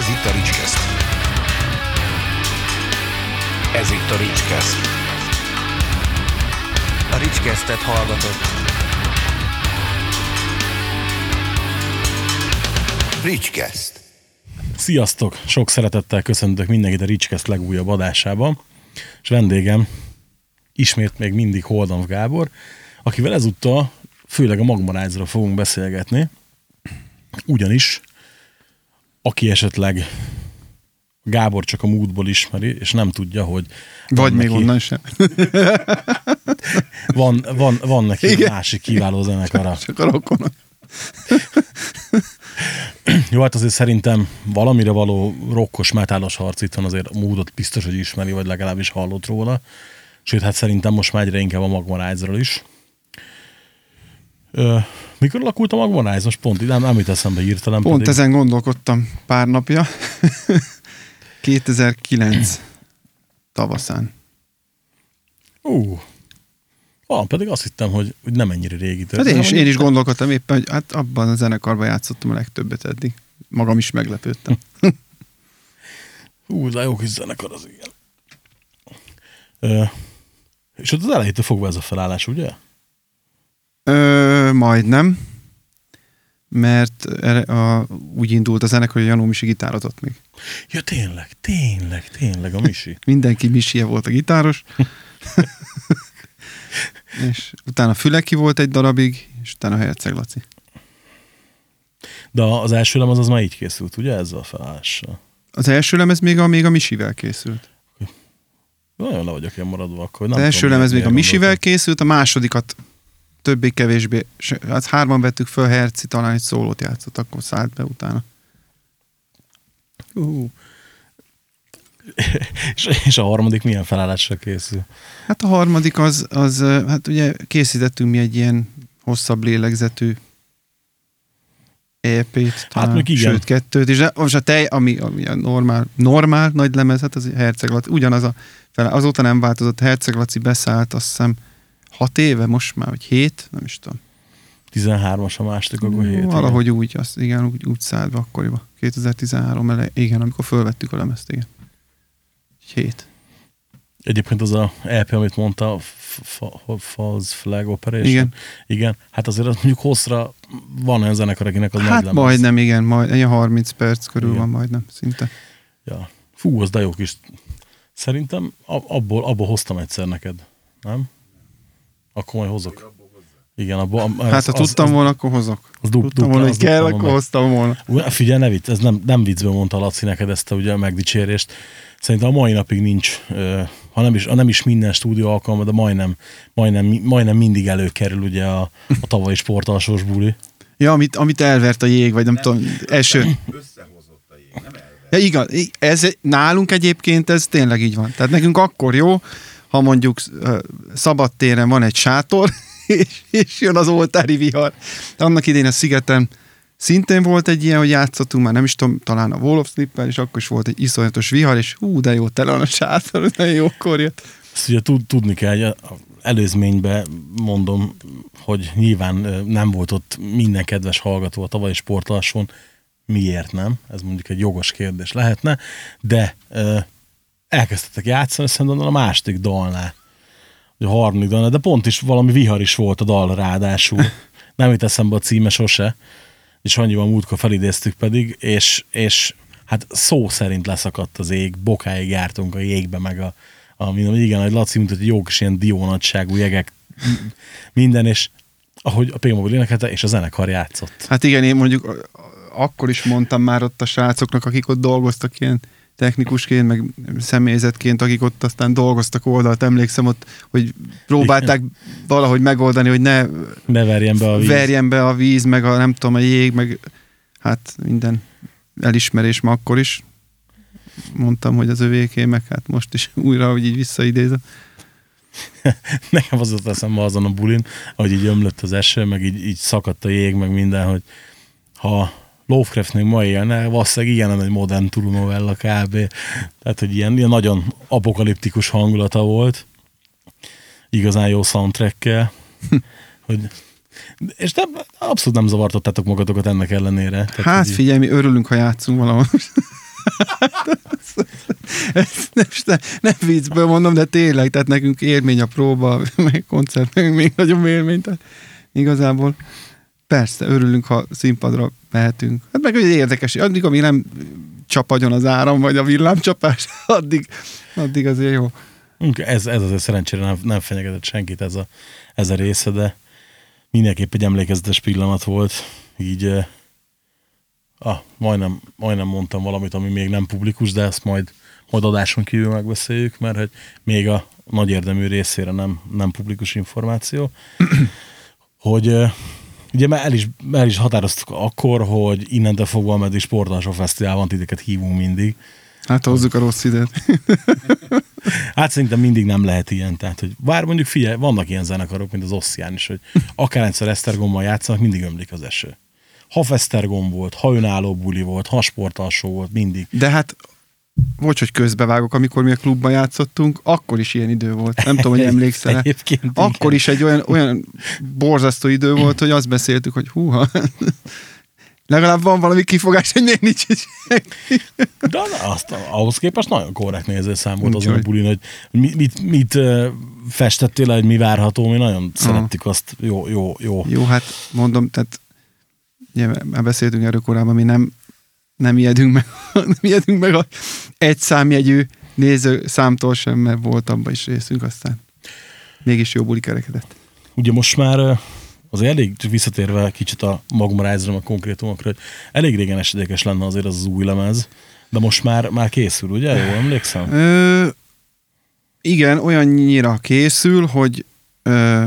Ez itt a Ricskeszt. Ez itt a Ricskeszt. A Ricskesztet hallgatott. Ricskeszt. Sziasztok! Sok szeretettel köszöntök mindenkit a Ricskeszt legújabb adásában. És vendégem ismét még mindig Holdanf Gábor, akivel ezúttal főleg a magmarájzra fogunk beszélgetni. Ugyanis, aki esetleg Gábor csak a múltból ismeri, és nem tudja, hogy Vagy még neki, onnan sem. Van, van, van neki egy Igen. másik kiváló zenekara. Csak a rokonok. Jó, hát azért szerintem valamire való rokkos, metálos harc itt van, azért a módot biztos, hogy ismeri, vagy legalábbis hallott róla. Sőt, hát szerintem most már egyre inkább a Magmarájzról is. Ö, mikor alakult a Magmarájz? Most pont nem, nem jut eszembe hirtelen. Pont pedig. ezen gondolkodtam pár napja. 2009 tavaszán. Ú, van, pedig azt hittem, hogy, hogy nem ennyire régi Hát én is, én is gondolkodtam éppen, hogy hát abban a zenekarban játszottam a legtöbbet eddig. Magam is meglepődtem. Ú, de jó kis zenekar az igen. Ö, és ott az elejétől fogva ez a felállás, ugye? Ö, majdnem. Mert a, úgy indult a zenekar, hogy Janó Misi gitározott még. Ja, tényleg, tényleg, tényleg, a Misi. Mindenki Misie volt a gitáros. és utána Füleki volt egy darabig, és utána Herceg Laci. De az első lemez az már így készült, ugye, ezzel a felállással? Az első lemez még a, még a Misivel készült. Nagyon le vagyok ilyen maradva akkor. Nem Az első tudom, lemez még a Misivel gondoltam. készült, a másodikat többé-kevésbé, hát hárman vettük föl, Herci talán egy szólót játszott, akkor szállt be utána. Ú. és, és a harmadik milyen felállásra készül? Hát a harmadik az, az hát ugye készítettünk mi egy ilyen hosszabb lélegzetű EP-t, talán, Hát még igen. sőt kettőt de most a tej, ami, ami a normál, normál nagy lemez, hát az Herceg Laci, ugyanaz a fel, azóta nem változott, Herceg Laci beszállt azt hiszem hat éve, most már, vagy hét, nem is tudom. 13-as a második, akkor 7. Valahogy úgy, azt, igen, úgy, úgy szállt be akkoriban. 2013 ele, igen, amikor fölvettük a lemezt, igen. Egy hét. Egyébként az a EP, amit mondta, False Flag Operation. Igen. Igen. Hát azért az mondjuk hosszra van olyan zenekar, akinek az nagy Hát lemez. majdnem, igen, majd, ilyen 30 perc körül Igen. van majdnem, szinte. Ja. Fú, az de jó kis. Szerintem ab- abból, abból hoztam egyszer neked, nem? Akkor majd hozok. Igen, abból. Az, Hát ha tudtam az, volna, akkor hozok. az dupla- Tudtam volna, hogy kell, akkor van. hoztam volna. Figyelj, ne vicc, ez nem, nem viccből mondta Laci neked ezt a ugye, megdicsérést. Szerintem a mai napig nincs, ha nem is, ha nem is minden stúdió alkalma, de majdnem, majdnem, majdnem mindig előkerül ugye a, a tavalyi sportalsós buli. Ja, amit, amit elvert a jég, vagy nem, tudom, eső. Ja, igaz, ez nálunk egyébként ez tényleg így van. Tehát nekünk akkor jó, ha mondjuk szabadtéren van egy sátor, és, és jön az oltári vihar. Annak idén a szigeten szintén volt egy ilyen, hogy játszottunk már, nem is tudom, talán a Wall of Slipper, és akkor is volt egy iszonyatos vihar, és hú, de jó, tele van a sátor, nagyon jókor jött. Ezt ugye tud, tudni kell, hogy előzményben mondom, hogy nyilván nem volt ott minden kedves hallgató a tavalyi sportalsón, miért nem? Ez mondjuk egy jogos kérdés lehetne, de ö, elkezdtetek játszani, szerintem a második dalnál, vagy a harmadik dalnál, de pont is valami vihar is volt a dal ráadásul. Nem jut eszembe a címe sose, és annyival múltkor felidéztük pedig, és, és hát szó szerint leszakadt az ég, bokáig jártunk a jégbe, meg a, a minden, igen, hogy Laci, mint hogy jó kis ilyen diónagyságú jegek, minden, és ahogy a P-Mobil énekelte, és a zenekar játszott. Hát igen, én mondjuk akkor is mondtam már ott a srácoknak, akik ott dolgoztak ilyen technikusként, meg személyzetként, akik ott aztán dolgoztak oldalt, emlékszem ott, hogy próbálták valahogy megoldani, hogy ne Ne verjen be a víz. verjen be a víz, meg a nem tudom, a jég, meg hát minden elismerés ma akkor is. Mondtam, hogy az övéké, meg hát most is újra, hogy így visszaidézem. Nekem az ott eszembe azon a bulin, hogy így ömlött az eső, meg így, így szakadt a jég, meg minden, hogy ha Lovecraft még ma élne, valószínűleg ilyen egy modern turnovella kb. Tehát, hogy ilyen, ilyen nagyon apokaliptikus hangulata volt. Igazán jó soundtrackkel. hogy és nem, abszolút nem zavartottátok magatokat ennek ellenére. Tehát, Hát hogy figyelj, mi örülünk, ha játszunk valahol. Ezt nem, nem, nem viccből mondom, de tényleg, tehát nekünk élmény a próba, meg koncert, meg még nagyobb élmény, tehát igazából persze, örülünk, ha színpadra mehetünk. Hát meg ugye érdekes, addig, amíg nem csapagyon az áram, vagy a villámcsapás, addig, addig azért jó. Ez, ez azért szerencsére nem, nem fenyegetett senkit ez a, ez a része, de mindenképp egy emlékezetes pillanat volt. Így, eh, ah, majdnem, majdnem mondtam valamit, ami még nem publikus, de ezt majd, majd adáson kívül megbeszéljük, mert hogy még a nagy érdemű részére nem, nem publikus információ. hogy ugye már el is, el is határoztuk akkor, hogy innentől fogva, ameddig sportalsó fesztivál van, titeket hívunk mindig. Hát hozzuk a rossz időt. Hát szerintem mindig nem lehet ilyen. Tehát, hogy bár mondjuk figyelj, vannak ilyen zenekarok, mint az Oszcián is, hogy akár egyszer Esztergommal játszanak, mindig ömlik az eső. Ha Fesztergom volt, ha önálló buli volt, ha sportalsó volt, mindig. De hát, bocs, hogy közbevágok, amikor mi a klubban játszottunk, akkor is ilyen idő volt. Nem tudom, hogy emlékszel Egyébként Akkor is egy olyan, olyan borzasztó idő volt, hogy azt beszéltük, hogy húha, legalább van valami kifogás, hogy nincs is. De azt, ahhoz képest nagyon korrekt nézőszám volt azon a bulin, hogy mit, mit, mit festettél le, hogy mi várható, mi nagyon szerettük azt. Jó, jó, jó. Jó, hát mondom, tehát ugye, már beszéltünk erről korábban, mi nem, nem ijedünk meg, nem ijedünk meg a egy számjegyű néző számtól sem, mert volt abban is részünk aztán. Mégis jó buli kerekedett. Ugye most már azért elég visszatérve kicsit a magmarájzra, a konkrétumokra, hogy elég régen esedékes lenne azért az, az új lemez, de most már, már készül, ugye? Jól emlékszem? Ö, igen, olyannyira készül, hogy ö,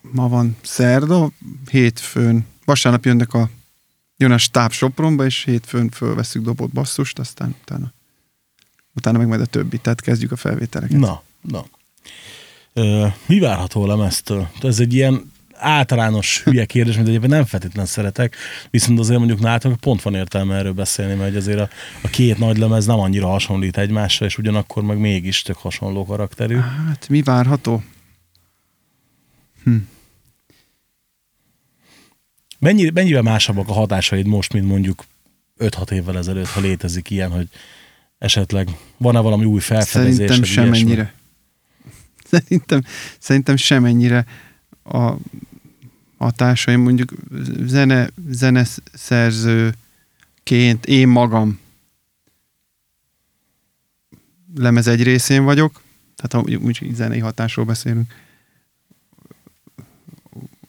ma van szerda, hétfőn, vasárnap jönnek a jön a stáb Sopronba, és hétfőn fölveszünk dobott basszust, aztán utána, utána meg majd a többi, tehát kezdjük a felvételeket. Na, na. Ö, mi várható a lemeztől? Ez egy ilyen általános hülye kérdés, mint egyébként nem feltétlenül szeretek, viszont azért mondjuk nálatok pont van értelme erről beszélni, mert azért a, a két nagy lemez nem annyira hasonlít egymásra, és ugyanakkor meg mégis tök hasonló karakterű. Hát mi várható? Mennyi, mennyivel másabbak a hatásaid most, mint mondjuk 5-6 évvel ezelőtt, ha létezik ilyen, hogy esetleg van-e valami új felfedezés? Szerintem semennyire. Szerintem, szerintem semennyire a hatásaim, mondjuk zene, zeneszerzőként én magam lemez egy részén vagyok, tehát ha úgy, úgy zenei hatásról beszélünk,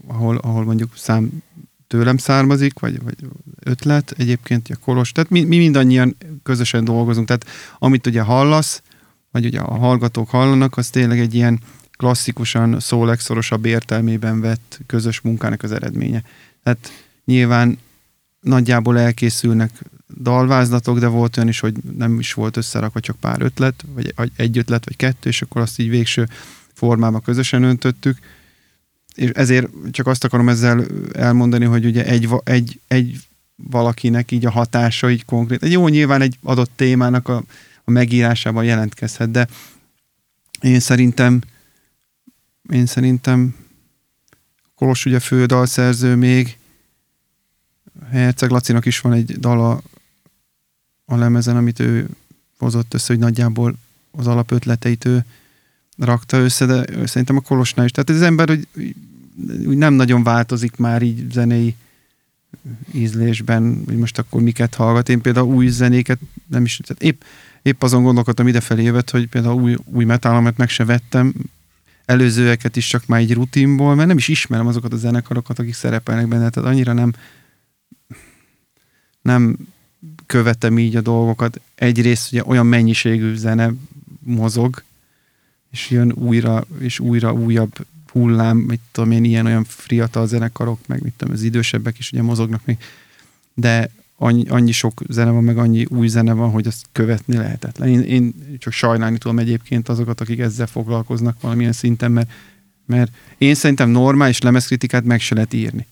ahol, ahol mondjuk szám tőlem származik, vagy, vagy ötlet, egyébként a kolos, tehát mi, mi mindannyian közösen dolgozunk, tehát amit ugye hallasz, vagy ugye a hallgatók hallanak, az tényleg egy ilyen klasszikusan szó legszorosabb értelmében vett közös munkának az eredménye. Tehát nyilván nagyjából elkészülnek dalvázlatok, de volt olyan is, hogy nem is volt összerakva csak pár ötlet, vagy egy ötlet, vagy kettő, és akkor azt így végső formába közösen öntöttük. És ezért csak azt akarom ezzel elmondani, hogy ugye egy, egy, egy valakinek így a hatása így konkrét. Egy jó, nyilván egy adott témának a, a megírásában jelentkezhet, de én szerintem én szerintem Kolos ugye fő dalszerző még, Herceg Lacinak is van egy dala a lemezen, amit ő hozott össze, hogy nagyjából az alapötleteit ő rakta össze, de szerintem a Kolosnál is. Tehát az ember hogy úgy nem nagyon változik már így zenei ízlésben, hogy most akkor miket hallgat. Én például új zenéket nem is, tehát épp, épp azon gondolkodtam idefelé jövet, hogy például új, új metálomat meg se vettem, előzőeket is csak már egy rutinból, mert nem is ismerem azokat a zenekarokat, akik szerepelnek benne, tehát annyira nem nem követem így a dolgokat. Egyrészt ugye olyan mennyiségű zene mozog, és jön újra, és újra újabb hullám, mit tudom én, ilyen olyan fiatal zenekarok, meg mit tudom, az idősebbek is ugye mozognak még, de annyi, annyi sok zene van, meg annyi új zene van, hogy azt követni lehetetlen. Én, én csak sajnálni tudom egyébként azokat, akik ezzel foglalkoznak valamilyen szinten, mert, mert én szerintem normális lemezkritikát meg se lehet írni.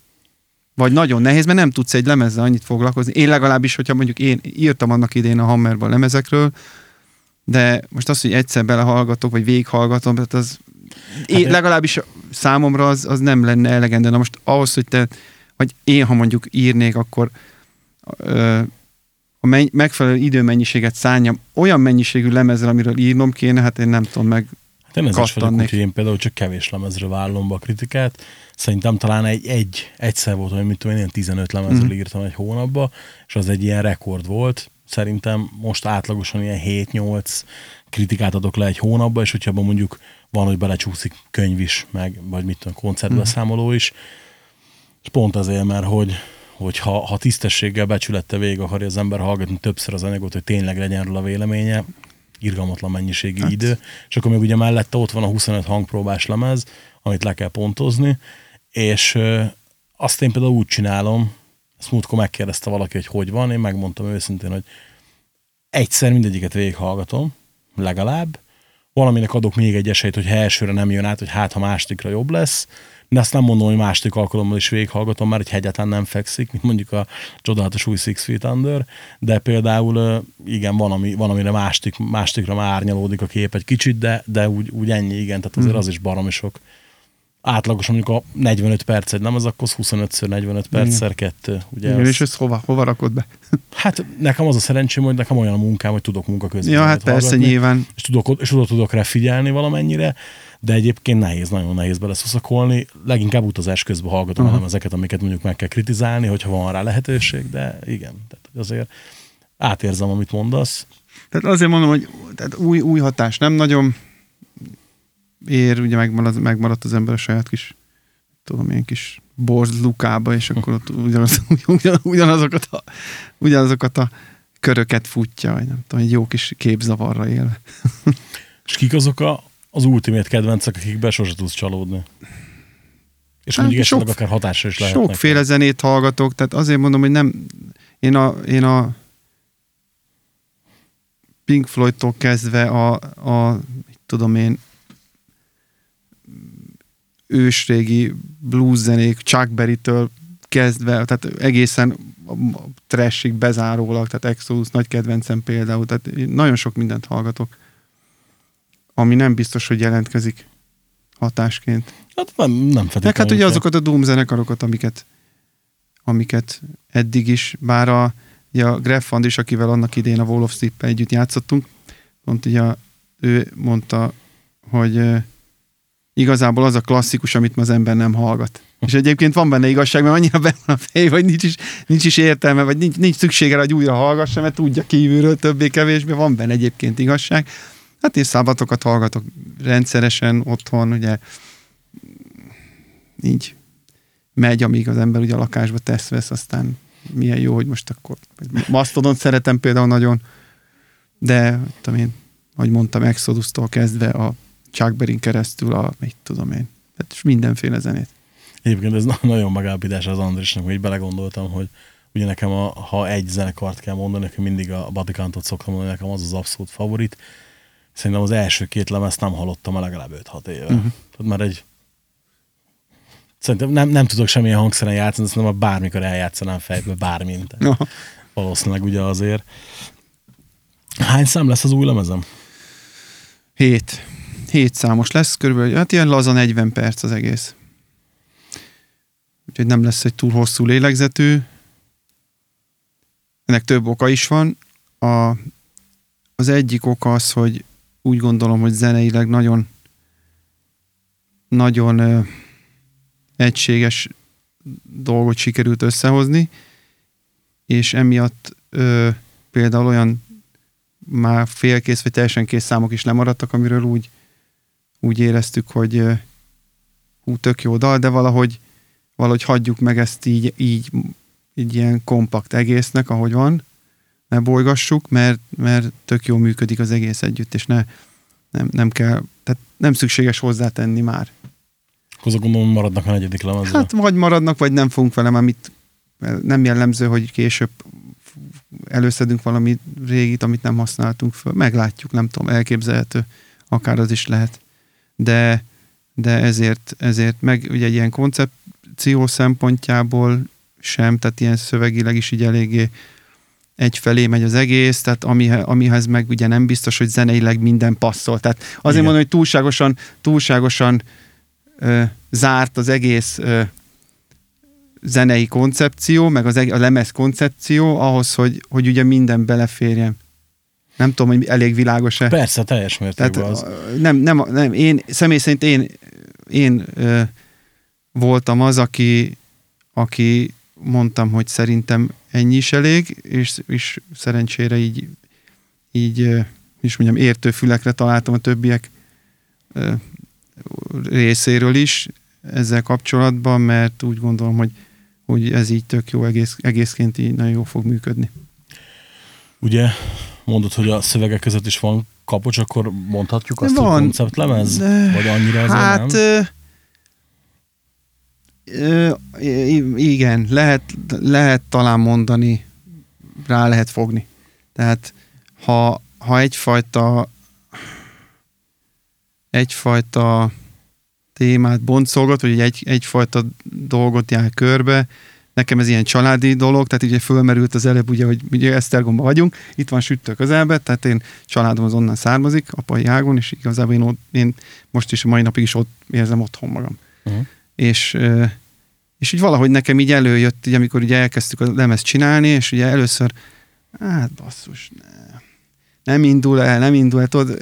Vagy nagyon nehéz, mert nem tudsz egy lemezzel annyit foglalkozni. Én legalábbis, hogyha mondjuk én írtam annak idén a Hammerban lemezekről, de most az, hogy egyszer belehallgatok, vagy végighallgatom, tehát az én, legalábbis számomra az, az nem lenne elegendő. Na most ahhoz, hogy te, vagy én, ha mondjuk írnék, akkor ö, a menny, megfelelő időmennyiséget szálljam olyan mennyiségű lemezre, amiről írnom kéne, hát én nem tudom meg. Hát én ez is vagyok, úgyhogy én például csak kevés lemezre vállom be a kritikát. Szerintem talán egy, egy egyszer volt, hogy mit tudom én, ilyen 15 lemezről Mhm. írtam egy hónapba, és az egy ilyen rekord volt. Szerintem most átlagosan ilyen 7-8 kritikát adok le egy hónapba, és hogyha abban mondjuk van, hogy belecsúszik könyv is, meg, vagy mit tudom, koncertbeszámoló is. És pont azért, mert hogy, hogy ha, ha tisztességgel, becsülettel végig akarja az ember hallgatni többször az anyagot, hogy tényleg legyen róla véleménye, irgalmatlan mennyiségű hát. idő, és akkor még ugye mellette ott van a 25 hangpróbás lemez, amit le kell pontozni, és azt én például úgy csinálom, ezt múltkor megkérdezte valaki, hogy hogy van, én megmondtam őszintén, hogy egyszer mindegyiket végighallgatom, legalább, valaminek adok még egy esélyt, hogy ha elsőre nem jön át, hogy hát ha másodikra jobb lesz, de azt nem mondom, hogy második alkalommal is végighallgatom, mert hogy egyáltalán nem fekszik, mint mondjuk a csodálatos új Six Feet Under, de például igen, van, ami, van amire második, másodikra már árnyalódik a kép egy kicsit, de, de úgy, úgy ennyi, igen, tehát azért az is baromi sok. Átlagosan mondjuk a 45 perc egy nem, az akkor 25-ször 45 perccel kettő. Ugye Igen, az, és ezt hova, hova rakod be? Hát nekem az a szerencsém, hogy nekem olyan a munkám, hogy tudok munka közben. Ja, hát persze, hallgatni, nyilván. És tudok, és tudok, tudok rá figyelni valamennyire, de egyébként nehéz, nagyon nehéz beleszuszakolni. Leginkább utazás közben hallgatom Aha. uh ezeket, amiket mondjuk meg kell kritizálni, hogyha van rá lehetőség, de igen, tehát azért átérzem, amit mondasz. Tehát azért mondom, hogy tehát új, új hatás nem nagyon ér, ugye megmarad, megmaradt az ember a saját kis, tudom, ilyen kis borz lukába, és akkor ott ugyanaz, ugyan, ugyanazokat, a, ugyanazokat a köröket futja, vagy nem tudom, egy jó kis képzavarra él. És kik azok a, az ultimate kedvencek, akikben sose tudsz csalódni? És Hát mondjuk sok- akár hatásra is lehetnek. Sokféle zenét hallgatok, tehát azért mondom, hogy nem, én a, én a Pink Floydtól kezdve a, a tudom én, ősrégi blues zenék, Chuck Berry-től kezdve, tehát egészen trashig bezárólag, tehát Exodus nagy kedvencem például, tehát én nagyon sok mindent hallgatok, ami nem biztos, hogy jelentkezik hatásként. Hát nem, nem Meg feltétlenül. hát ugye azokat a Doom zenekarokat, amiket, amiket eddig is, bár a, ugye a Greg Fand is, akivel annak idén a Wall of sleep együtt játszottunk, pont ugye ő mondta, hogy igazából az a klasszikus, amit az ember nem hallgat. És egyébként van benne igazság, mert annyira benne a fej, hogy nincs is, nincs is értelme, vagy nincs, nincs szüksége rá, hogy újra hallgassa, mert tudja kívülről többé-kevésbé, van benne egyébként igazság. Hát én szábatokat hallgatok rendszeresen otthon, ugye így megy, amíg az ember ugye a lakásba tesz vesz, aztán milyen jó, hogy most akkor Mastodon szeretem például nagyon, de tudom én, ahogy mondtam, Exodus-tól kezdve a Chuck Berry keresztül a, mit tudom én, tehát mindenféle zenét. Egyébként ez na- nagyon megállapítás az Andrisnak, hogy így belegondoltam, hogy ugye nekem, a, ha egy zenekart kell mondani, akkor mindig a Batikantot szoktam mondani, nekem az az abszolút favorit. Szerintem az első két lemezt nem hallottam el legalább 5-6 éve. Uh-huh. Tehát már egy Szerintem nem, nem tudok semmilyen hangszeren játszani, szerintem már bármikor eljátszanám fejbe bármint. Valószínűleg ugye azért. Hány szám lesz az új lemezem? Hét. Hét számos lesz, körülbelül, hát ilyen laza 40 perc az egész. Úgyhogy nem lesz egy túl hosszú lélegzetű. Ennek több oka is van. A, az egyik oka az, hogy úgy gondolom, hogy zeneileg nagyon nagyon ö, egységes dolgot sikerült összehozni, és emiatt ö, például olyan már félkész vagy teljesen kész számok is lemaradtak, amiről úgy, úgy éreztük, hogy hú, tök jó dal, de valahogy, valahogy hagyjuk meg ezt így, így, így ilyen kompakt egésznek, ahogy van, ne bolygassuk, mert, mert tök jól működik az egész együtt, és ne, nem, nem kell, tehát nem szükséges hozzátenni már. Akkor gondolom maradnak a negyedik lemezre. Hát vagy maradnak, vagy nem fogunk vele, amit nem jellemző, hogy később előszedünk valami régit, amit nem használtunk föl. Meglátjuk, nem tudom, elképzelhető, akár az is lehet. De, de ezért, ezért meg ugye egy ilyen koncepció szempontjából sem, tehát ilyen szövegileg is így eléggé egyfelé megy az egész, tehát amihez, amihez meg ugye nem biztos, hogy zeneileg minden passzol. Tehát azért Igen. mondom, hogy túlságosan, túlságosan ö, zárt az egész ö, zenei koncepció, meg az, eg- a lemez koncepció ahhoz, hogy, hogy ugye minden beleférjen. Nem tudom, hogy elég világos-e. Persze, teljes mértékben az. nem, nem, nem, én személy szerint én, én ö, voltam az, aki, aki mondtam, hogy szerintem ennyi is elég, és, és szerencsére így, így is mondjam, értő fülekre találtam a többiek ö, részéről is ezzel kapcsolatban, mert úgy gondolom, hogy, hogy ez így tök jó egész, egészként így nagyon jó fog működni. Ugye mondod, hogy a szövegek között is van kapocs, akkor mondhatjuk azt, Van. hogy konceptlemez? Vagy annyira azért Hát nem? ö, ö, igen, lehet, lehet talán mondani, rá lehet fogni. Tehát ha, ha egyfajta egyfajta témát boncolgat, vagy egy, egyfajta dolgot jár körbe, nekem ez ilyen családi dolog, tehát ugye fölmerült az előbb, ugye, hogy ugye Esztergomban vagyunk, itt van sütő közelben, tehát én családom az onnan származik, apai ágon, és igazából én, ott, én most is a mai napig is ott érzem otthon magam. Uh-huh. És, és úgy valahogy nekem így előjött, így, amikor ugye elkezdtük a lemezt csinálni, és ugye először, hát basszus, ne, nem indul el, nem indul el, tudod,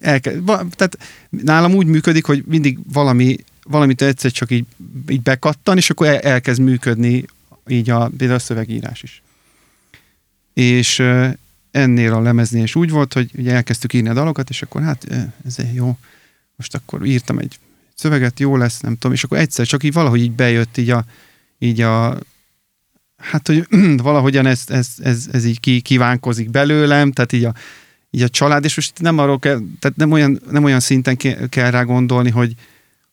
elke, tehát nálam úgy működik, hogy mindig valami, valamit egyszer csak így, így bekattan, és akkor el, elkezd működni így a, például a szövegírás is. És ennél a lemeznél is úgy volt, hogy ugye elkezdtük írni a dalokat, és akkor hát ez jó, most akkor írtam egy szöveget, jó lesz, nem tudom, és akkor egyszer csak így valahogy így bejött így a, így a hát, hogy valahogyan ez, ez, ez, ez így kívánkozik belőlem, tehát így a, így a család, és most nem arról kell, tehát nem olyan, nem olyan szinten ke- kell rá gondolni, hogy,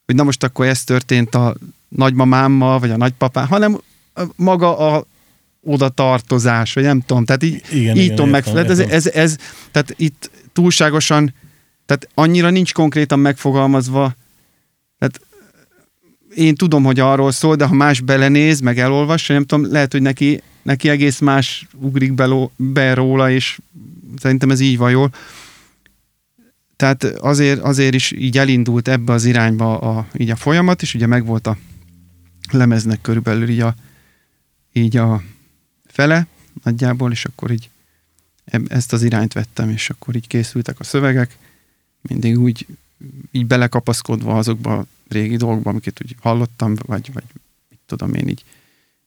hogy na most akkor ez történt a nagymamámmal, vagy a nagypapám, hanem maga a oda tartozás, vagy nem tudom, tehát így, Igen, így igen, tudom meg, értem, tehát ez, ez, ez, tehát itt túlságosan, tehát annyira nincs konkrétan megfogalmazva, tehát én tudom, hogy arról szól, de ha más belenéz, meg elolvassa, nem tudom, lehet, hogy neki, neki egész más ugrik be, be róla, és szerintem ez így van jól. Tehát azért, azért is így elindult ebbe az irányba a, így a folyamat, és ugye megvolt a lemeznek körülbelül így a, így a fele nagyjából, és akkor így ezt az irányt vettem, és akkor így készültek a szövegek, mindig úgy így belekapaszkodva azokba a régi dolgokba, amiket úgy hallottam, vagy, vagy mit tudom én így,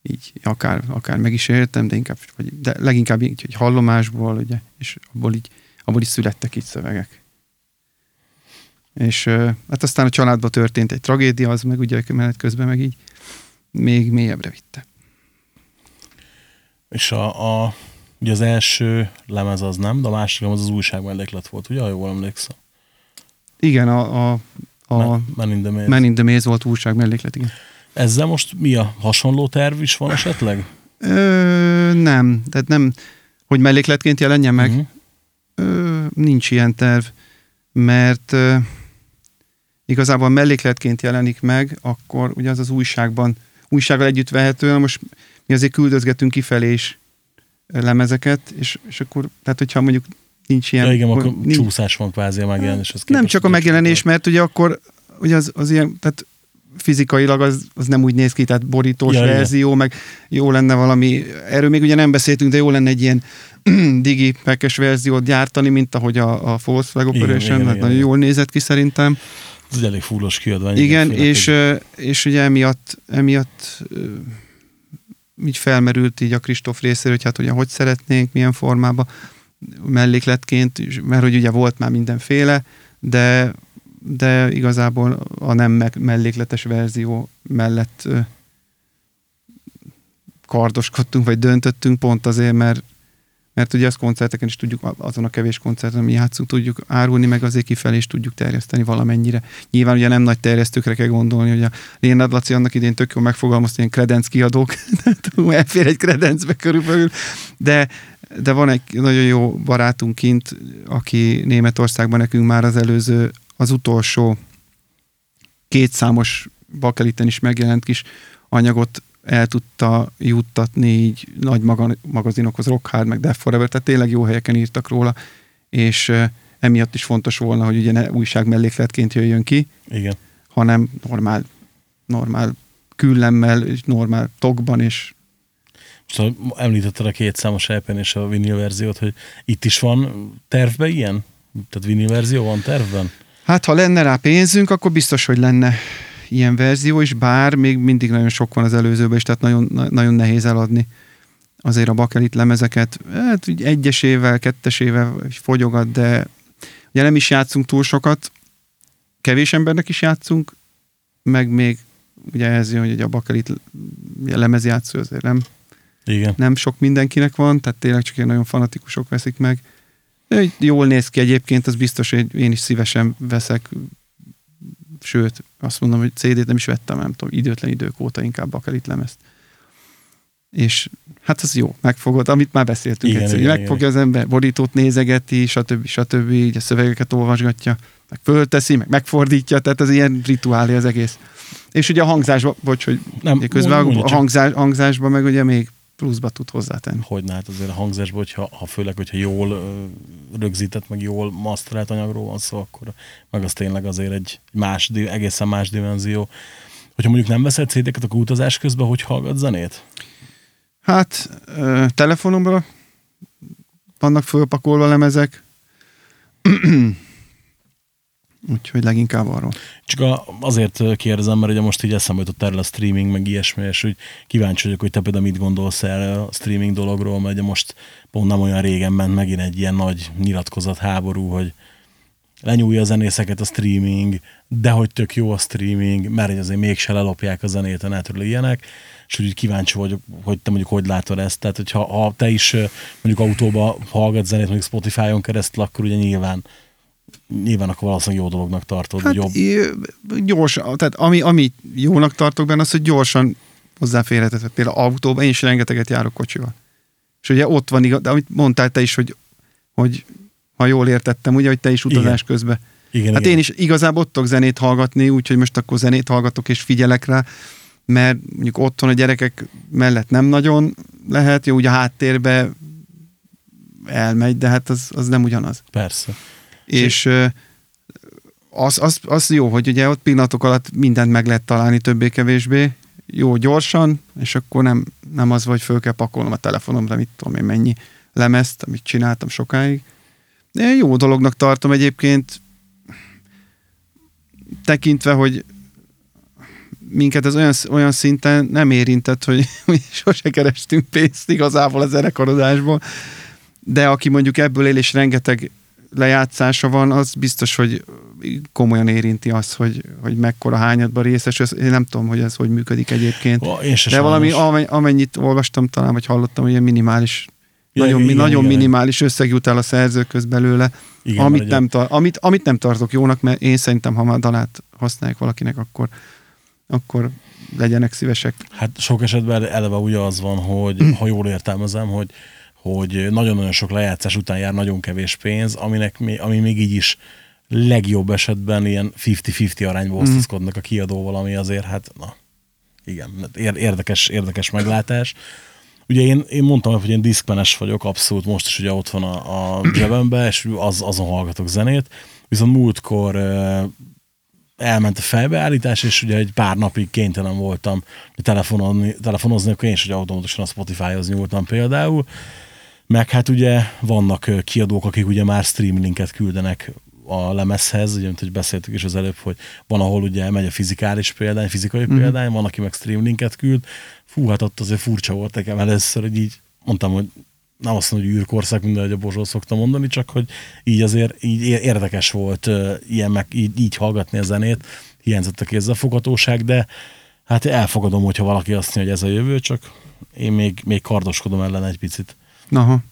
így akár, akár meg is értem, de, inkább, vagy, de leginkább így, hogy hallomásból, ugye, és abból így, abból is születtek így szövegek. És hát aztán a családban történt egy tragédia, az meg ugye menet közben meg így még mélyebbre vitte. És a, a, ugye az első lemez az nem, de a másik lemez az újság melléklet volt, ugye, ha jól emlékszem. Igen, a, a, a Men- Men in the Maze. Man in the Maze volt újság melléklet, igen. Ezzel most mi a hasonló terv is van esetleg? Ö, nem, tehát nem, hogy mellékletként jelenjen meg. Mhm. Ö, nincs ilyen terv, mert igazából mellékletként jelenik meg, akkor ugye az az újságban, újsággal együtt vehető, most mi azért küldözgetünk kifelé is lemezeket, és, és akkor, tehát hogyha mondjuk nincs ilyen... Ja, igen, akkor nincs, csúszás van kvázi a megjelenéshez nem csak a megjelenés, mert ugye akkor ugye az, az ilyen, tehát fizikailag az, az nem úgy néz ki, tehát borítós Ja, ja, igen. verzió, meg jó lenne valami, erről még ugye nem beszéltünk, de jó lenne egy ilyen digi pekes verziót gyártani, mint ahogy a, a Igen, Operation, igen, hát igen, nagyon igen. jól nézett ki szerintem. Ez elég fullos kiadvány. Igen, főleg, és, ö, és ugye emiatt, emiatt így felmerült így a Kristóf részéről, hogy hát ugye hogy szeretnénk, milyen formában mellékletként, és- mert hogy ugye volt már mindenféle, de, de igazából a nem mellékletes verzió mellett kardoskodtunk, vagy döntöttünk pont azért, mert mert ugye azt koncerteken is tudjuk, azon a kevés koncerten, ami játszunk, tudjuk árulni, meg azért kifelé is tudjuk terjeszteni valamennyire. Nyilván ugye nem nagy terjesztőkre kell gondolni, hogy a Lénard Laci annak idén tök jól megfogalmazta, ilyen kredenc kiadók, elfér egy kredencbe körülbelül, de, de van egy nagyon jó barátunk kint, aki Németországban nekünk már az előző, az utolsó kétszámos bakeliten is megjelent kis anyagot el tudta juttatni így nagy maga- magazinokhoz, Rock Hard, meg Death Forever, tehát tényleg jó helyeken írtak róla, és emiatt is fontos volna, hogy ugye ne újság mellékletként jöjjön ki, Igen. hanem normál, normál küllemmel, és normál tokban, és Most ha említetted a két számos EP-n és a vinil verziót, hogy itt is van tervben ilyen? Tehát vinil verzió van tervben? Hát, ha lenne rá pénzünk, akkor biztos, hogy lenne ilyen verzió is, bár még mindig nagyon sok van az előzőben is, tehát nagyon, na- nagyon nehéz eladni azért a bakelit lemezeket. Hát úgy egyesével, kettesével fogyogat, de ugye nem is játszunk túl sokat, kevés embernek is játszunk, meg még ugye ez jön, hogy a bakelit lemezjátszó azért nem, Igen. nem sok mindenkinek van, tehát tényleg csak ilyen nagyon fanatikusok veszik meg. Jól néz ki egyébként, az biztos, hogy én is szívesen veszek, sőt, azt mondom, hogy CD-t nem is vettem, nem tudom, időtlen idők óta inkább bakelit lemezt. És hát az jó, megfogod, amit már beszéltünk Igen, egyszer, igen, megfogja az ember, borítót nézegeti, stb. stb. így a szövegeket olvasgatja, meg fölteszi, meg megfordítja, tehát ez ilyen rituálé az egész. És ugye a hangzásba, bocs, hogy Nem, közben mondja a hangzás, hangzásba meg ugye még pluszba tud hozzátenni. Hogy hát azért a hangzásban, hogyha, ha főleg, hogyha jól ö, rögzített, meg jól masterelt anyagról van szó, akkor meg az tényleg azért egy más, egészen más dimenzió. Hogyha mondjuk nem veszel CD-ket, akkor utazás közben hogy hallgat zenét? Hát, ö, telefonomra vannak fölpakolva lemezek, úgyhogy leginkább arról. Csak azért kérdezem, mert ugye most így eszembe jutott erről a streaming, meg ilyesmi, és úgy kíváncsi vagyok, hogy te például mit gondolsz erre a streaming dologról, mert ugye most pont nem olyan régen ment megint egy ilyen nagy nyilatkozat háború, hogy lenyúlja a zenészeket a streaming, de hogy tök jó a streaming, mert azért mégse lelopják a zenét a netről ilyenek, és úgy kíváncsi vagyok, hogy te mondjuk hogy látod ezt. Tehát, hogyha ha te is mondjuk autóba hallgat zenét, mondjuk Spotify-on keresztül, akkor ugye nyilván nyilván akkor valószínűleg jó dolognak tartod, Hát jobb. gyorsan, tehát ami, ami jónak tartok benne, az, hogy gyorsan hozzáférhetett. Például autóban én is rengeteget járok kocsival. És ugye ott van, igaz, de amit mondtál te is, hogy, hogy ha jól értettem, ugye, hogy te is utazás Igen. közben. Igen, Hát igen. én is igazából ott tudok zenét hallgatni, úgyhogy most akkor zenét hallgatok és figyelek rá, mert mondjuk otthon a gyerekek mellett nem nagyon lehet, jó, ugye a háttérbe elmegy, de hát az, az nem ugyanaz. Persze. És az, az, az jó, hogy ugye ott pillanatok alatt mindent meg lehet találni többé-kevésbé, jó gyorsan, és akkor nem, nem az, hogy föl kell pakolnom a telefonomra, mit tudom én mennyi lemezt, amit csináltam sokáig. De jó dolognak tartom egyébként, tekintve, hogy minket ez olyan, olyan szinten nem érintett, hogy, hogy sose kerestünk pénzt igazából a zenekarodásból, de aki mondjuk ebből él és rengeteg lejátszása van, az biztos, hogy komolyan érinti azt, hogy, hogy mekkora hányadban részes. Ez- Én nem tudom, hogy ez hogy működik egyébként. Ó, De valami, sajnos. amely- amennyit olvastam talán, vagy hallottam, hogy ilyen minimális, Ja, nagyon, igen, nagyon igen. minimális összeg jut el a szerzőköz belőle, Igen, amit, nem tar- amit, amit nem tartok jónak, mert én szerintem, ha már dalát használják valakinek, akkor, akkor legyenek szívesek. Hát sok esetben eleve ugye az van, hogy ha jól értelmezem, hogy, hogy nagyon-nagyon sok lejátszás után jár nagyon kevés pénz, aminek, mi- ami még így is legjobb esetben ilyen 50-50 Hm. arányba osztozkodnak a kiadóval, ami azért hát, na, igen, ér- érdekes, érdekes meglátás. Ugye én, én mondtam, hogy én diszkmenes vagyok, abszolút most is ugye ott van a, a zsebembe, és az, azon hallgatok zenét, viszont múltkor elment a fejbeállítás, és ugye egy pár napig kénytelen voltam telefonozni, telefonozni akkor én is ugye automatikusan a Spotify-hoz nyúltam például, meg hát ugye vannak kiadók, akik ugye már stream linket küldenek a lemezhez, ugye, mint hogy beszéltük is az előbb, hogy van, ahol ugye megy a fizikális példány, fizikai mm-hmm. példány, van, aki meg stream linket küld. Fú, hát ott azért furcsa volt nekem először, hogy így mondtam, hogy nem azt mondom, hogy űrkorszak, minden, hogy a Bozsó szokta mondani, csak hogy így azért így érdekes volt ilyen meg, így, így hallgatni a zenét, hiányzott a kézzelfoghatóság, de hát elfogadom, hogyha valaki azt mondja, hogy ez a jövő, csak én még, még kardoskodom ellen egy picit. Aha.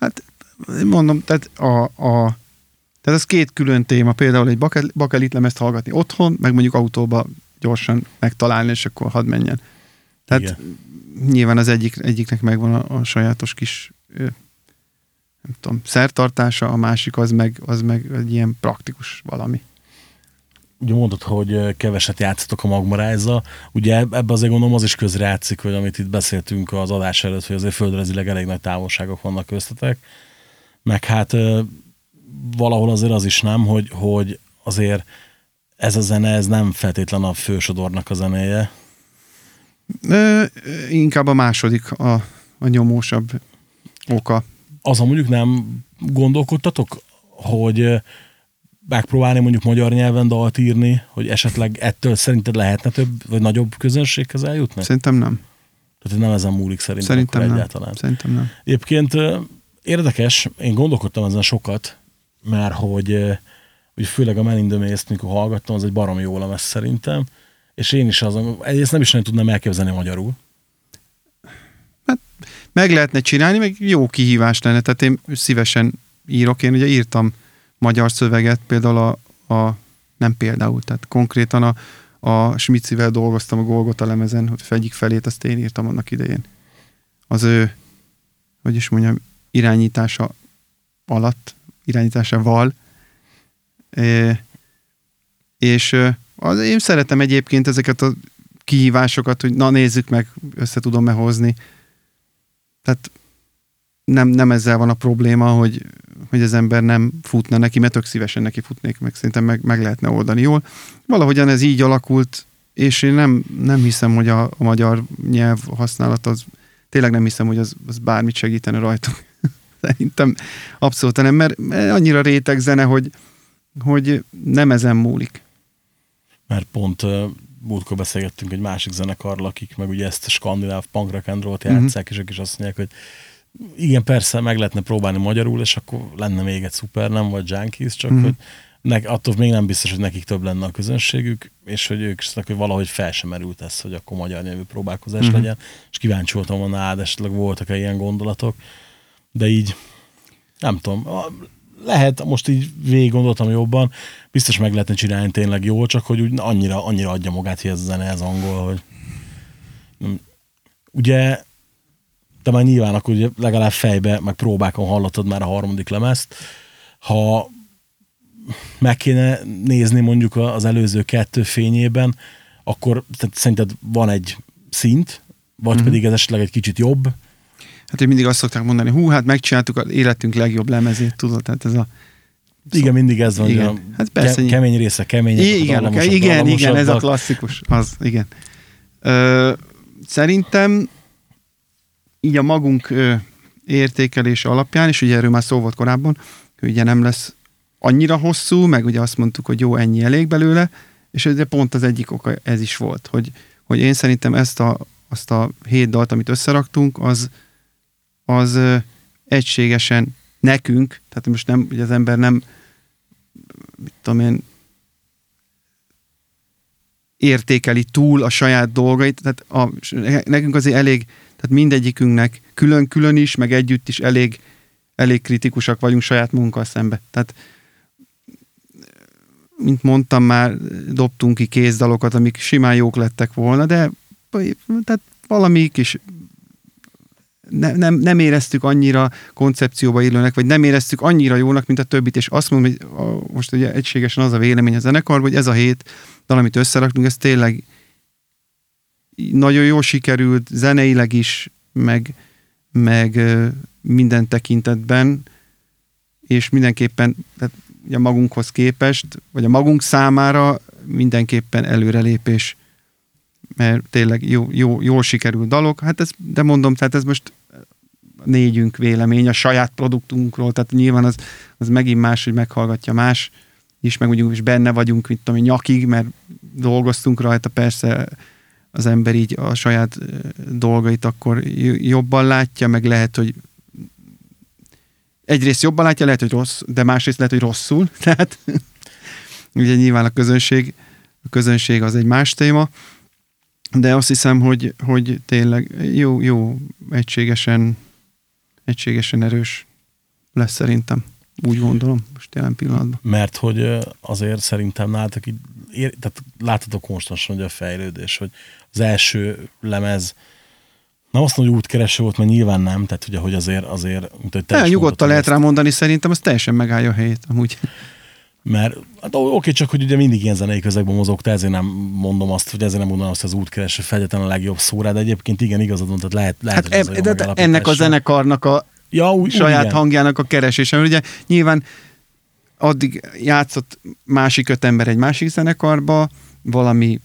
Hát mondom, tehát a, a tehát ez két külön téma, például egy bakel- bakelit lemezt hallgatni otthon, meg mondjuk autóba gyorsan megtalálni, és akkor hadd menjen. Tehát Igen. nyilván az egyik, egyiknek megvan a, a sajátos kis nem tudom, szertartása, a másik az meg, az meg egy ilyen praktikus valami. Ugye mondod, hogy keveset játszatok a Magmarájza. Ugye eb- ebbe azért gondolom az is közrejátszik, hogy amit itt beszéltünk az adás előtt, hogy azért földrajzileg elég nagy távolságok vannak köztetek. Meg hát valahol azért az is nem, hogy, hogy azért ez a zene, ez nem feltétlen a fősodornak a zenéje. Ö, inkább a második a, a nyomósabb oka. azon mondjuk nem gondolkodtatok, hogy megpróbálni mondjuk magyar nyelven dalt írni, hogy esetleg ettől szerinted lehetne több, vagy nagyobb közönséghez eljutni? Szerintem nem. Tehát nem ezen múlik szerintem, Szerintem nem. egyáltalán. Szerintem nem. Egyébként érdekes, én gondolkodtam ezen sokat, mert hogy, hogy főleg a Man in the Maze-t, mikor hallgattam, az egy baromi jó lemez szerintem, és én is azon, egyrészt nem is nagyon tudnám elképzelni magyarul. Meg lehetne csinálni, meg jó kihívás lenne. Tehát én szívesen írok. Én ugye írtam magyar szöveget, például a, a nem például, tehát konkrétan a, a Smicivel dolgoztam a Golgota lemezen, hogy egyik felét azt én írtam annak idején. Az ő, hogy is mondjam, irányítása alatt, irányításával. É, és az, én szeretem egyébként ezeket a kihívásokat, hogy na nézzük meg, össze tudom-e hozni. Tehát nem, nem ezzel van a probléma, hogy, hogy az ember nem futna neki, mert tök szívesen neki futnék, meg szerintem meg, meg lehetne oldani jól. Valahogyan ez így alakult, és én nem, nem hiszem, hogy a, a magyar nyelv használat az, tényleg nem hiszem, hogy az, az bármit segítene rajtunk. Szerintem abszolút nem, mert annyira réteg zene, hogy, hogy nem ezen múlik. mert pont múltkor beszélgettünk egy másik zenekarral, akik meg ugye ezt a skandináv punk rock and játszák, uh-huh. és ők is azt mondják, hogy igen, persze meg lehetne próbálni magyarul, és akkor lenne még egy szuper, nem vagy Junkies, csak uh-huh. hogy nek, attól még nem biztos, hogy nekik több lenne a közönségük, és hogy ők is hogy valahogy fel sem merült ez, hogy akkor magyar nyelvű próbálkozás uh-huh. legyen, és kíváncsi voltam volna, hát esetleg voltak-e ilyen gondolatok, de így nem tudom, lehet, most így végig gondoltam jobban, biztos meg lehetne csinálni tényleg jól, csak hogy úgy annyira, annyira adja magát, hogy ez a zene, ez angol, hogy ugye te már nyilván akkor ugye legalább fejbe, meg próbákon hallottad már a harmadik lemezt, ha meg kéne nézni mondjuk az előző kettő fényében, akkor tehát szerinted van egy szint, vagy Mhm. pedig ez esetleg egy kicsit jobb, Hát, hogy mindig azt szokták mondani, hú, hát megcsináltuk az életünk legjobb lemezét, tudod, tehát ez a Igen, mindig ez van, Igen. a Hát persze, ke- kemény része kemény, igen, igen, igen, igen, ez a klasszikus, az, igen. Ö, szerintem így a magunk ö, értékelés alapján, és ugye erről már szó volt korábban, hogy ugye nem lesz annyira hosszú, meg ugye azt mondtuk, hogy jó, ennyi elég belőle, és ugye pont az egyik oka ez is volt, hogy, hogy én szerintem ezt a, azt a hét dalt, amit összeraktunk, az, az egységesen nekünk, tehát most nem, ugye az ember nem, mit tudom én, értékeli túl a saját dolgait, tehát a, nekünk azért elég, tehát mindegyikünknek külön-külön is, meg együtt is elég, elég kritikusak vagyunk saját munkkal szembe. Tehát mint mondtam már, dobtunk ki kézdalokat, amik simán jók lettek volna, de tehát valami kis ne, nem, nem éreztük annyira koncepcióba illőnek, vagy nem éreztük annyira jónak, mint a többit, és azt mondom, hogy most ugye egységesen az a vélemény a zenekarban, hogy ez a hét dal, amit összeraktunk, ez tényleg nagyon jól sikerült, zeneileg is, meg, meg minden tekintetben, és mindenképpen tehát ugye magunkhoz képest, vagy a magunk számára mindenképpen előrelépés, mert tényleg jó, jó, jól sikerült dalok, hát ez, de mondom, tehát ez most négyünk vélemény a saját produktunkról, tehát nyilván az, az megint más, hogy meghallgatja más is, meg úgy is benne vagyunk, mint én, nyakig, mert dolgoztunk rajta, persze az ember így a saját dolgait akkor jobban látja, meg lehet, hogy egyrészt jobban látja, lehet, hogy rossz, de másrészt lehet, hogy rosszul. Tehát ugye nyilván a közönség, a közönség az egy más téma, de azt hiszem, hogy, hogy tényleg jó, jó, egységesen, egységesen erős lesz szerintem. Úgy gondolom, most jelen pillanatban. Mert hogy azért szerintem nálatok így, ér, tehát láthatok konstansan, hogy a fejlődés, hogy az első lemez, nem azt mondom, hogy útkereső volt, mert nyilván nem, tehát ugye, hogy azért, azért mint hogy te is nyugodtan mondtad lehet rá mondani, szerintem az teljesen megállja a helyét, amúgy. Mert hát oké, csak hogy ugye mindig ilyen zenei közegben mozogtál, ezért nem mondom azt, hogy ezért nem mondom azt, hogy az útkereső feltétlenül a legjobb szóra, de egyébként igen, igazad van, tehát lehet, lehet Hát hogy ez e, jó de, de ennek a zenekarnak a ja, úgy, saját úgy, hangjának a keresése. Mert ugye nyilván addig játszott másik öt ember egy másik zenekarba, valami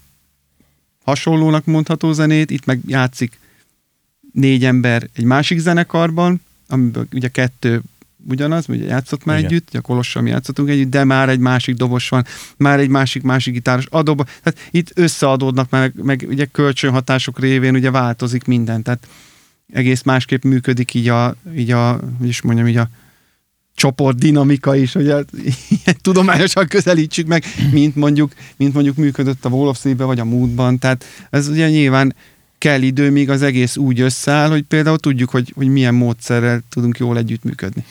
hasonlónak mondható zenét, itt meg játszik négy ember egy másik zenekarban, amiből ugye kettő ugyanaz, ugye játszott már Igen. együtt, a Kolossal mi játszottunk együtt, de már egy másik dobos van, már egy másik-másik gitáros adóba, tehát itt összeadódnak, meg, meg ugye kölcsönhatások révén ugye változik minden, tehát egész másképp működik így a, így a hogy is mondjam, így a csoport dinamika is, hogy ilyen tudományosan közelítsük meg, mint mondjuk, mint mondjuk működött a Wall of vagy a Moodban. Tehát ez ugye nyilván kell idő, míg az egész úgy összeáll, hogy például tudjuk, hogy, hogy milyen módszerrel tudunk jól együttműködni.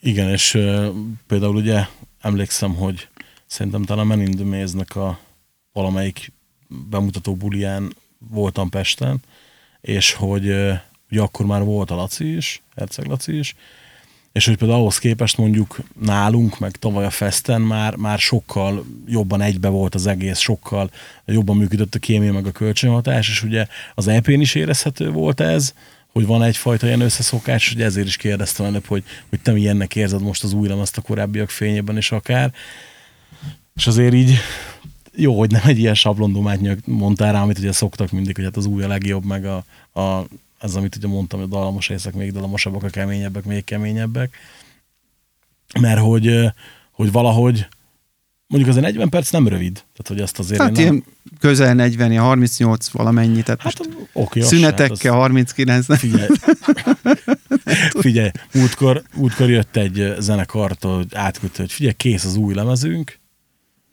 Igen, és uh, például ugye emlékszem, hogy szerintem talán Men in the a valamelyik bemutató bulián voltam Pesten, és hogy uh, ugye akkor már volt a Laci is, Herceg Laci is, és hogy például ahhoz képest mondjuk nálunk, meg tavaly a Festen már, már sokkal jobban egybe volt az egész, sokkal jobban működött a kémia, meg a kölcsönhatás, és ugye az EP-n is érezhető volt ez, hogy van egyfajta ilyen összeszokás, hogy ezért is kérdeztem előbb, hogy, hogy te milyennek érzed most az új lemezt a korábbiak fényében is akár. És azért így jó, hogy nem egy ilyen sablondomát mondtál rá, amit ugye szoktak mindig, hogy hát az új a legjobb, meg a, a ez, amit ugye mondtam, hogy a dalamos részek még dalamosabbak, a keményebbek, még keményebbek. Mert hogy, hogy valahogy mondjuk az a 40 perc nem rövid. Tehát, hogy azt azért Hát én nem... ilyen közel 40, 38 valamennyi, tehát Hát most oké, az szünetekkel hát 39 az, figyelj, figyelj múltkor, múltkor jött egy zenekartól, hogy átküldte, hogy figyelj, kész az új lemezünk,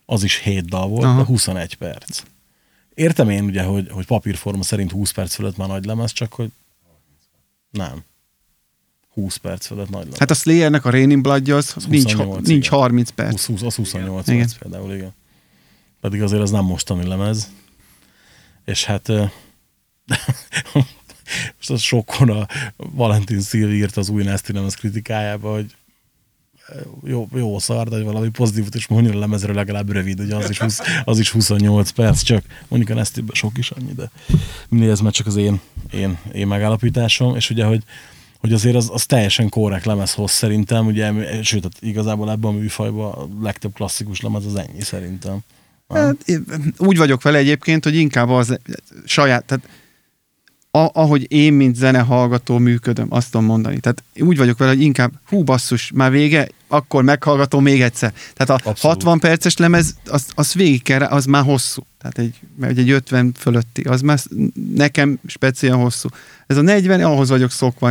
az is 7 dal volt, Aha. de 21 perc. Értem én ugye, hogy, hogy papírforma szerint 20 perc fölött már nagy lemez, csak hogy nem. 20 perc fölött nagy lemez. Hát a Slayernek a Raining Blood az, Az nincs, 28, nincs igen. 30 perc. 20, 20, az 28 Igen. perc például, igen. Pedig azért az nem mostani lemez. És hát most az sokkon a Valentin Szilvi írt az új Nasty lemez kritikájába, hogy jó, jó szar, de valami pozitívot is mondjon a lemezről legalább rövid, ugye az is, 20, az is 28 perc, csak mondjuk a nasty sok is annyi, de mindegy, ez már csak az én, én, én megállapításom, és ugye, hogy, hogy azért az, az teljesen korrekt lemezhoz szerintem, ugye, sőt, hát igazából ebben a műfajban a legtöbb klasszikus lemez az ennyi szerintem. Hát, úgy vagyok vele egyébként, hogy inkább az saját, tehát a, ahogy én, mint zenehallgató működöm, azt tudom mondani. Tehát úgy vagyok vele, hogy inkább, hú basszus, már vége, akkor meghallgatom még egyszer. Tehát a Abszolút. 60 perces lemez, az, az végig kell, az már hosszú. Tehát egy, mert egy 50 fölötti, az már nekem speciál hosszú. Ez a 40, ahhoz vagyok szokva,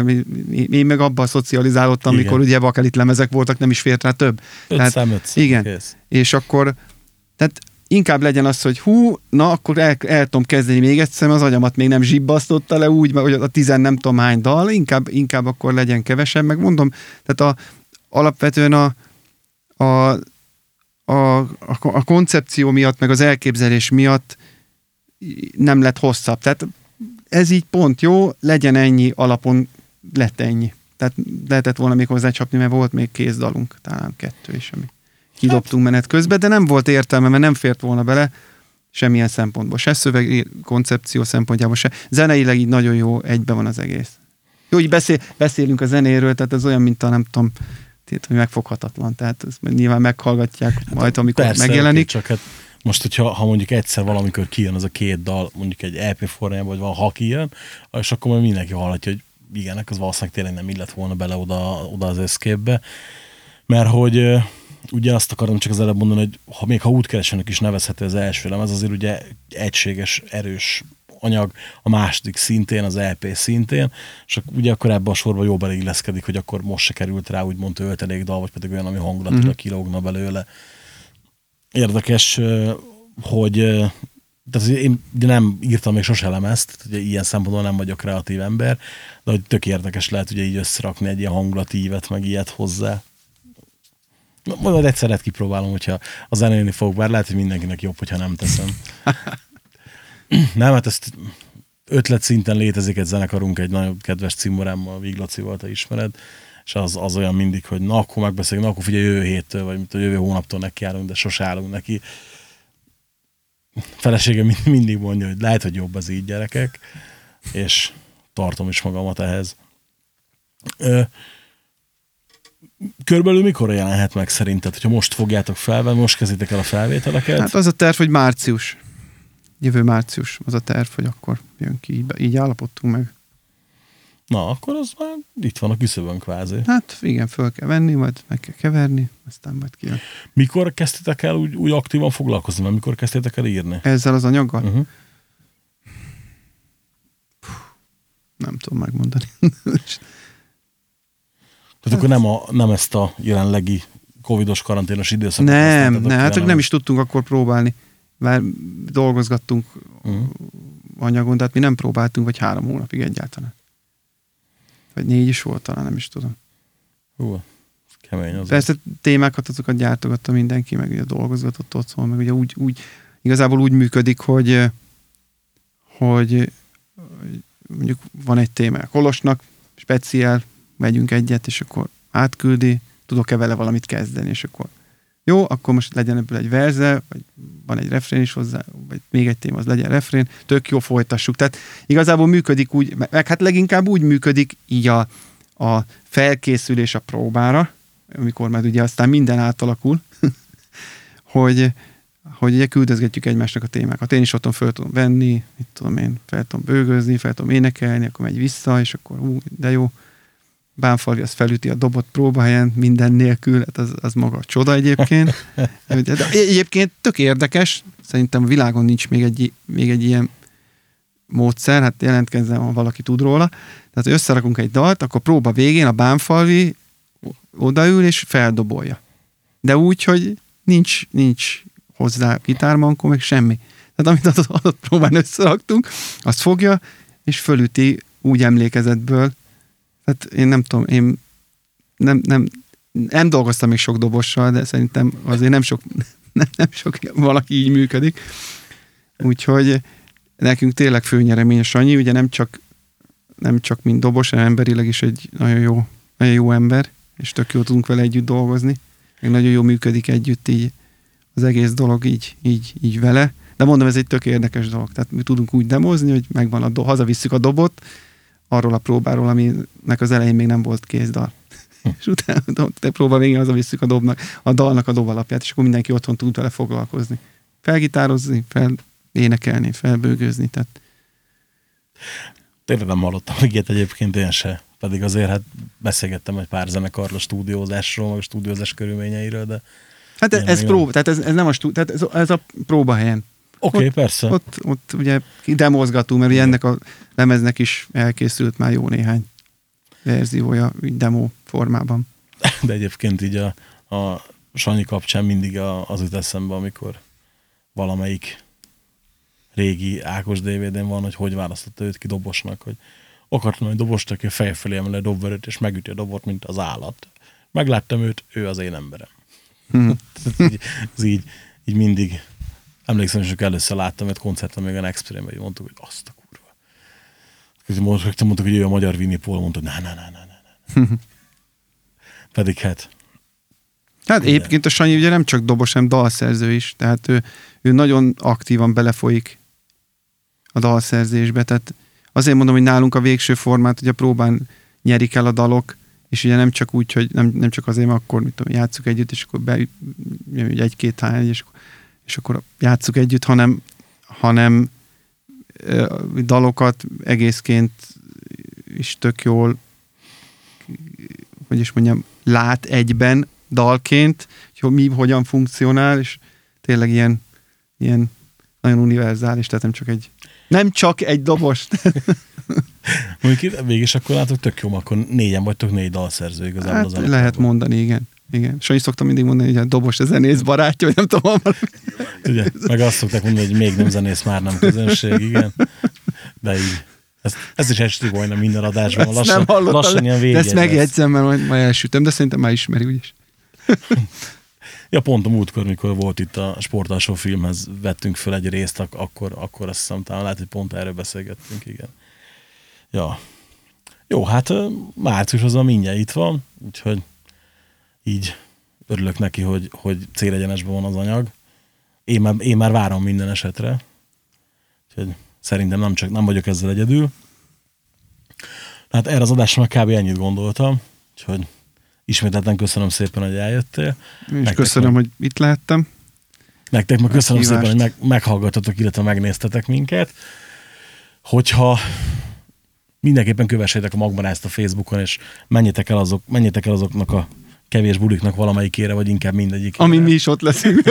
én meg abban szocializálódtam, Igen. amikor ugye bakelit lemezek voltak, nem is fért rá több. Öt Tehát- szám, öt szám, igen. Kész. és akkor tehát inkább legyen az, hogy hú, na akkor el, el tudom kezdeni még egyszer, az agyamat még nem zsibbasztotta le úgy, hogy a tizen nem tudom hány dal, inkább, inkább akkor legyen kevesebb, meg mondom, tehát a, alapvetően a, a, a, a, a koncepció miatt, meg az elképzelés miatt nem lett hosszabb. Tehát ez így pont jó, legyen ennyi alapon, lett ennyi. Tehát lehetett volna még hozzácsapni, mert volt még kézdalunk, talán kettő is, ami kidobtunk menet közben, de nem volt értelme, mert nem fért volna bele semmilyen szempontból. Se szöveg koncepció szempontjából, se. Zeneileg így nagyon jó, egybe van az egész. Jó, így beszél, beszélünk a zenéről, tehát ez olyan, mint a nem tudom, tehát, hogy megfoghatatlan. Tehát ezt nyilván meghallgatják majd, amikor Persze, megjelenik. csak hát most, hogyha ha mondjuk egyszer valamikor kijön az a két dal, mondjuk egy EP formájában, vagy van, ha kijön, és akkor majd mindenki hallhatja, hogy igen, az valószínűleg tényleg nem illett volna bele oda, oda az escape mert hogy ugye azt akarom csak az előbb mondani, hogy ha még ha útkeresőnek is nevezhető az első lemez, azért ugye egységes, erős anyag, a második szintén, az LP szintén, és ugye akkor ebbe a sorba jó beleilleszkedik, hogy akkor most se került rá úgymond töltelék dal, vagy pedig olyan, ami hangulatilag Mhm. kilógna belőle. Érdekes, hogy tehát én nem írtam még sose lemezt, ugye ilyen szempontból nem vagyok kreatív ember, de hogy tök érdekes lehet ugye így összerakni egy ilyen hangulatívet, meg ilyet hozzá. Na, Majd egyszer lehet kipróbálom, hogyha a zenélni fogok, bár lehet, hogy mindenkinek jobb, hogyha nem teszem. nem, hát ezt ötlet szinten létezik egy zenekarunk, egy nagyon kedves cimborámmal, Viglacival, te ismered, és az, az olyan mindig, hogy na akkor megbeszéljük, na akkor figyelj jövő héttől, vagy mint a jövő hónaptól nekiállunk, de sose állunk neki. Feleségem mind- mindig mondja, hogy lehet, hogy jobb az így gyerekek, és tartom is magamat ehhez. Ö, Körülbelül mikor jelenhet meg szerinted, hogyha most fogjátok fel, vagy most kezditek el a felvételeket? Hát az a terv, hogy március. jövő március az a terv, hogy akkor jön ki, így, így állapodtunk meg. Na, akkor az már itt van a küszöbön kvázi. Hát igen, föl kell venni, majd meg kell keverni, aztán majd kijön. Mikor kezdtétek el úgy, úgy aktívan foglalkozni, mert mikor kezdtétek el írni? Ezzel az anyaggal? Uh-huh. Nem tudom megmondani. Tehát akkor nem, a, nem ezt a jelenlegi covidos karanténos időszakot nem, nem, hát hanem nem is tudtunk akkor próbálni. Már dolgozgattunk Mhm. anyagon, de hát mi nem próbáltunk, vagy három hónapig egyáltalán. Vagy négy is volt talán, nem is tudom. Hú, kemény az. Persze témákat azokat gyártogatta mindenki, meg ugye dolgozgatott otthon, meg ugye úgy, úgy igazából úgy működik, hogy hogy mondjuk van egy téma a Kolosnak, speciál, megyünk egyet, és akkor átküldi, tudok-e vele valamit kezdeni, és akkor jó, akkor most legyen ebből egy verze, vagy van egy refrén is hozzá, vagy még egy téma, az legyen refrén, tök jó, folytassuk. Tehát igazából működik úgy, meg hát leginkább úgy működik így a, a felkészülés a próbára, amikor már ugye aztán minden átalakul, hogy, hogy ugye küldözgetjük egymásnak a témákat. Én is otthon föl tudom venni, mit tudom én, fel tudom bőgözni, fel tudom énekelni, akkor megy vissza, és akkor ú, de jó. Bánfalvi az felüti a dobot próbahelyen minden nélkül, hát az, az maga a csoda egyébként. De egyébként tök érdekes, szerintem a világon nincs még egy, még egy ilyen módszer, hát jelentkezzen, ha valaki tud róla. Tehát, összerakunk egy dalt, akkor próba végén a bánfalvi odaül és feldobolja. De úgy, hogy nincs, nincs hozzá gitármankó, meg semmi. Tehát amit az adott próbán összeraktunk, azt fogja, és fölüti úgy emlékezetből. Tehát én nem tudom, én nem, nem, nem dolgoztam még sok dobossal, de szerintem azért nem sok, nem, nem sok valaki így működik. Úgyhogy nekünk tényleg főnyeremény Sanyi, ugye nem csak, nem csak mint dobos, hanem emberileg is egy nagyon jó, nagyon jó ember, és tök jó tudunk vele együtt dolgozni. Meg nagyon jó működik együtt így az egész dolog így, így, így vele. De mondom, ez egy tök érdekes dolog. Tehát mi tudunk úgy demozni, hogy megvan a do, hazavisszük a dobot, arról a próbáról, aminek az elején még nem volt kézdal. és utána te próba végén hazavisszük a dobnak, a dalnak a dobalapját, és akkor mindenki otthon tud vele foglalkozni. Felgitározni, fel énekelni, felbőgőzni. Tehát... Tényleg nem hallottam ilyet egyébként én se. Pedig azért hát beszélgettem egy pár zenekarról a stúdiózásról, meg a stúdiózás körülményeiről, de Hát ez, ez próba, tehát ez, ez nem a stú, tehát ez, ez a próbahelyen. Oké, okay, Ott- persze. Ott, ott ugye demozgatunk, mert ugye ennek a lemeznek is elkészült már jó néhány verziója így demo formában. De egyébként így a, a Sanyi kapcsán mindig a, az jut eszembe, amikor valamelyik régi Ákos DVD-n van, hogy hogy választotta őt ki dobosnak, hogy akartam egy dobost, aki a fej felé emel dobverőt, és megüti a dobot, mint az állat. Megláttam őt, ő az én emberem. Hm. ez, így, ez így, így mindig emlékszem, hogy először láttam egy koncerten még a Extreme, hogy mondtuk, hogy azt a kurva. Mondtuk, mondtuk, hogy ő a magyar Winnie Paul, mondta, na, na, na, na, na. Pedig hát, Hát Igen. egyébként a Sanyi ugye nem csak dobos, hanem dalszerző is, tehát ő, ő nagyon aktívan belefolyik a dalszerzésbe, tehát azért mondom, hogy nálunk a végső formát, hogy a próbán nyerik el a dalok, és ugye nem csak úgy, hogy nem, nem csak azért, mert akkor mit tudom, játsszuk együtt, és akkor be, egy-két hány, és, akkor- és akkor játsszuk együtt, hanem, hanem dalokat egészként is tök jól, hogy is mondjam, lát egyben dalként, hogy mi hogyan funkcionál, és tényleg ilyen, ilyen nagyon univerzális, tehát nem csak egy nem csak egy dobos. mondjuk végig akkor látok, tök jó, akkor négyen vagytok, négy dalszerző igazából Hát az lehet mondani, igen. Igen. Sanyi szoktam mindig mondani, hogy a dobos a zenész barátja, vagy nem tudom. Ugye? Meg azt szokták mondani, hogy még nem zenész, már nem közönség, igen. De így. Ez, ez is esik majdnem minden adásban. Ezt Lassan, nem lassan ilyen de vége. ezt megjegyzem, mert majd, majd elsütöm, de szerintem már ismeri úgyis. Ja, pont a múltkor, mikor volt itt a sportalsó filmhez, vettünk föl egy részt, ak- akkor, akkor azt hiszem, talán lehet, hogy pont erről beszélgettünk, igen. Ja. Jó, hát március az a mindjárt itt van, úgyhogy így örülök neki, hogy, hogy célegyenesben van az anyag. Én már, én már várom minden esetre. Úgyhogy szerintem nem csak nem vagyok ezzel egyedül. Hát erre az adásra kb. ennyit gondoltam, úgyhogy ismételten köszönöm szépen, hogy eljöttél. És Nektek köszönöm, meg- hogy itt lehettem. Nektek meg köszönöm Meghívást. szépen, hogy meg, meghallgatotok, illetve megnéztetek minket. Hogyha mindenképpen kövessétek a Magmarázt a Facebookon, és menjetek el, azok, menjetek el azoknak a kevés buliknak valamelyikére, vagy inkább mindegyik. Ami mi is ott leszünk.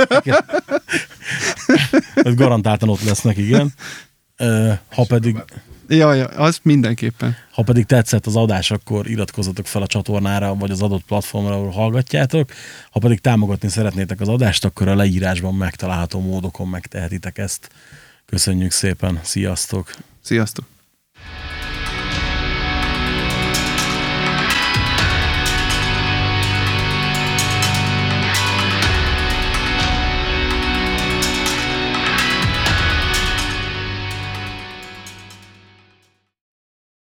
Ez garantáltan ott lesznek, igen. Ha pedig, ja, ja, az mindenképpen. ha pedig tetszett az adás, akkor iratkozzatok fel a csatornára, vagy az adott platformra, ahol hallgatjátok. Ha pedig támogatni szeretnétek az adást, akkor a leírásban megtalálható módokon megtehetitek ezt. Köszönjük szépen, sziasztok! Sziasztok!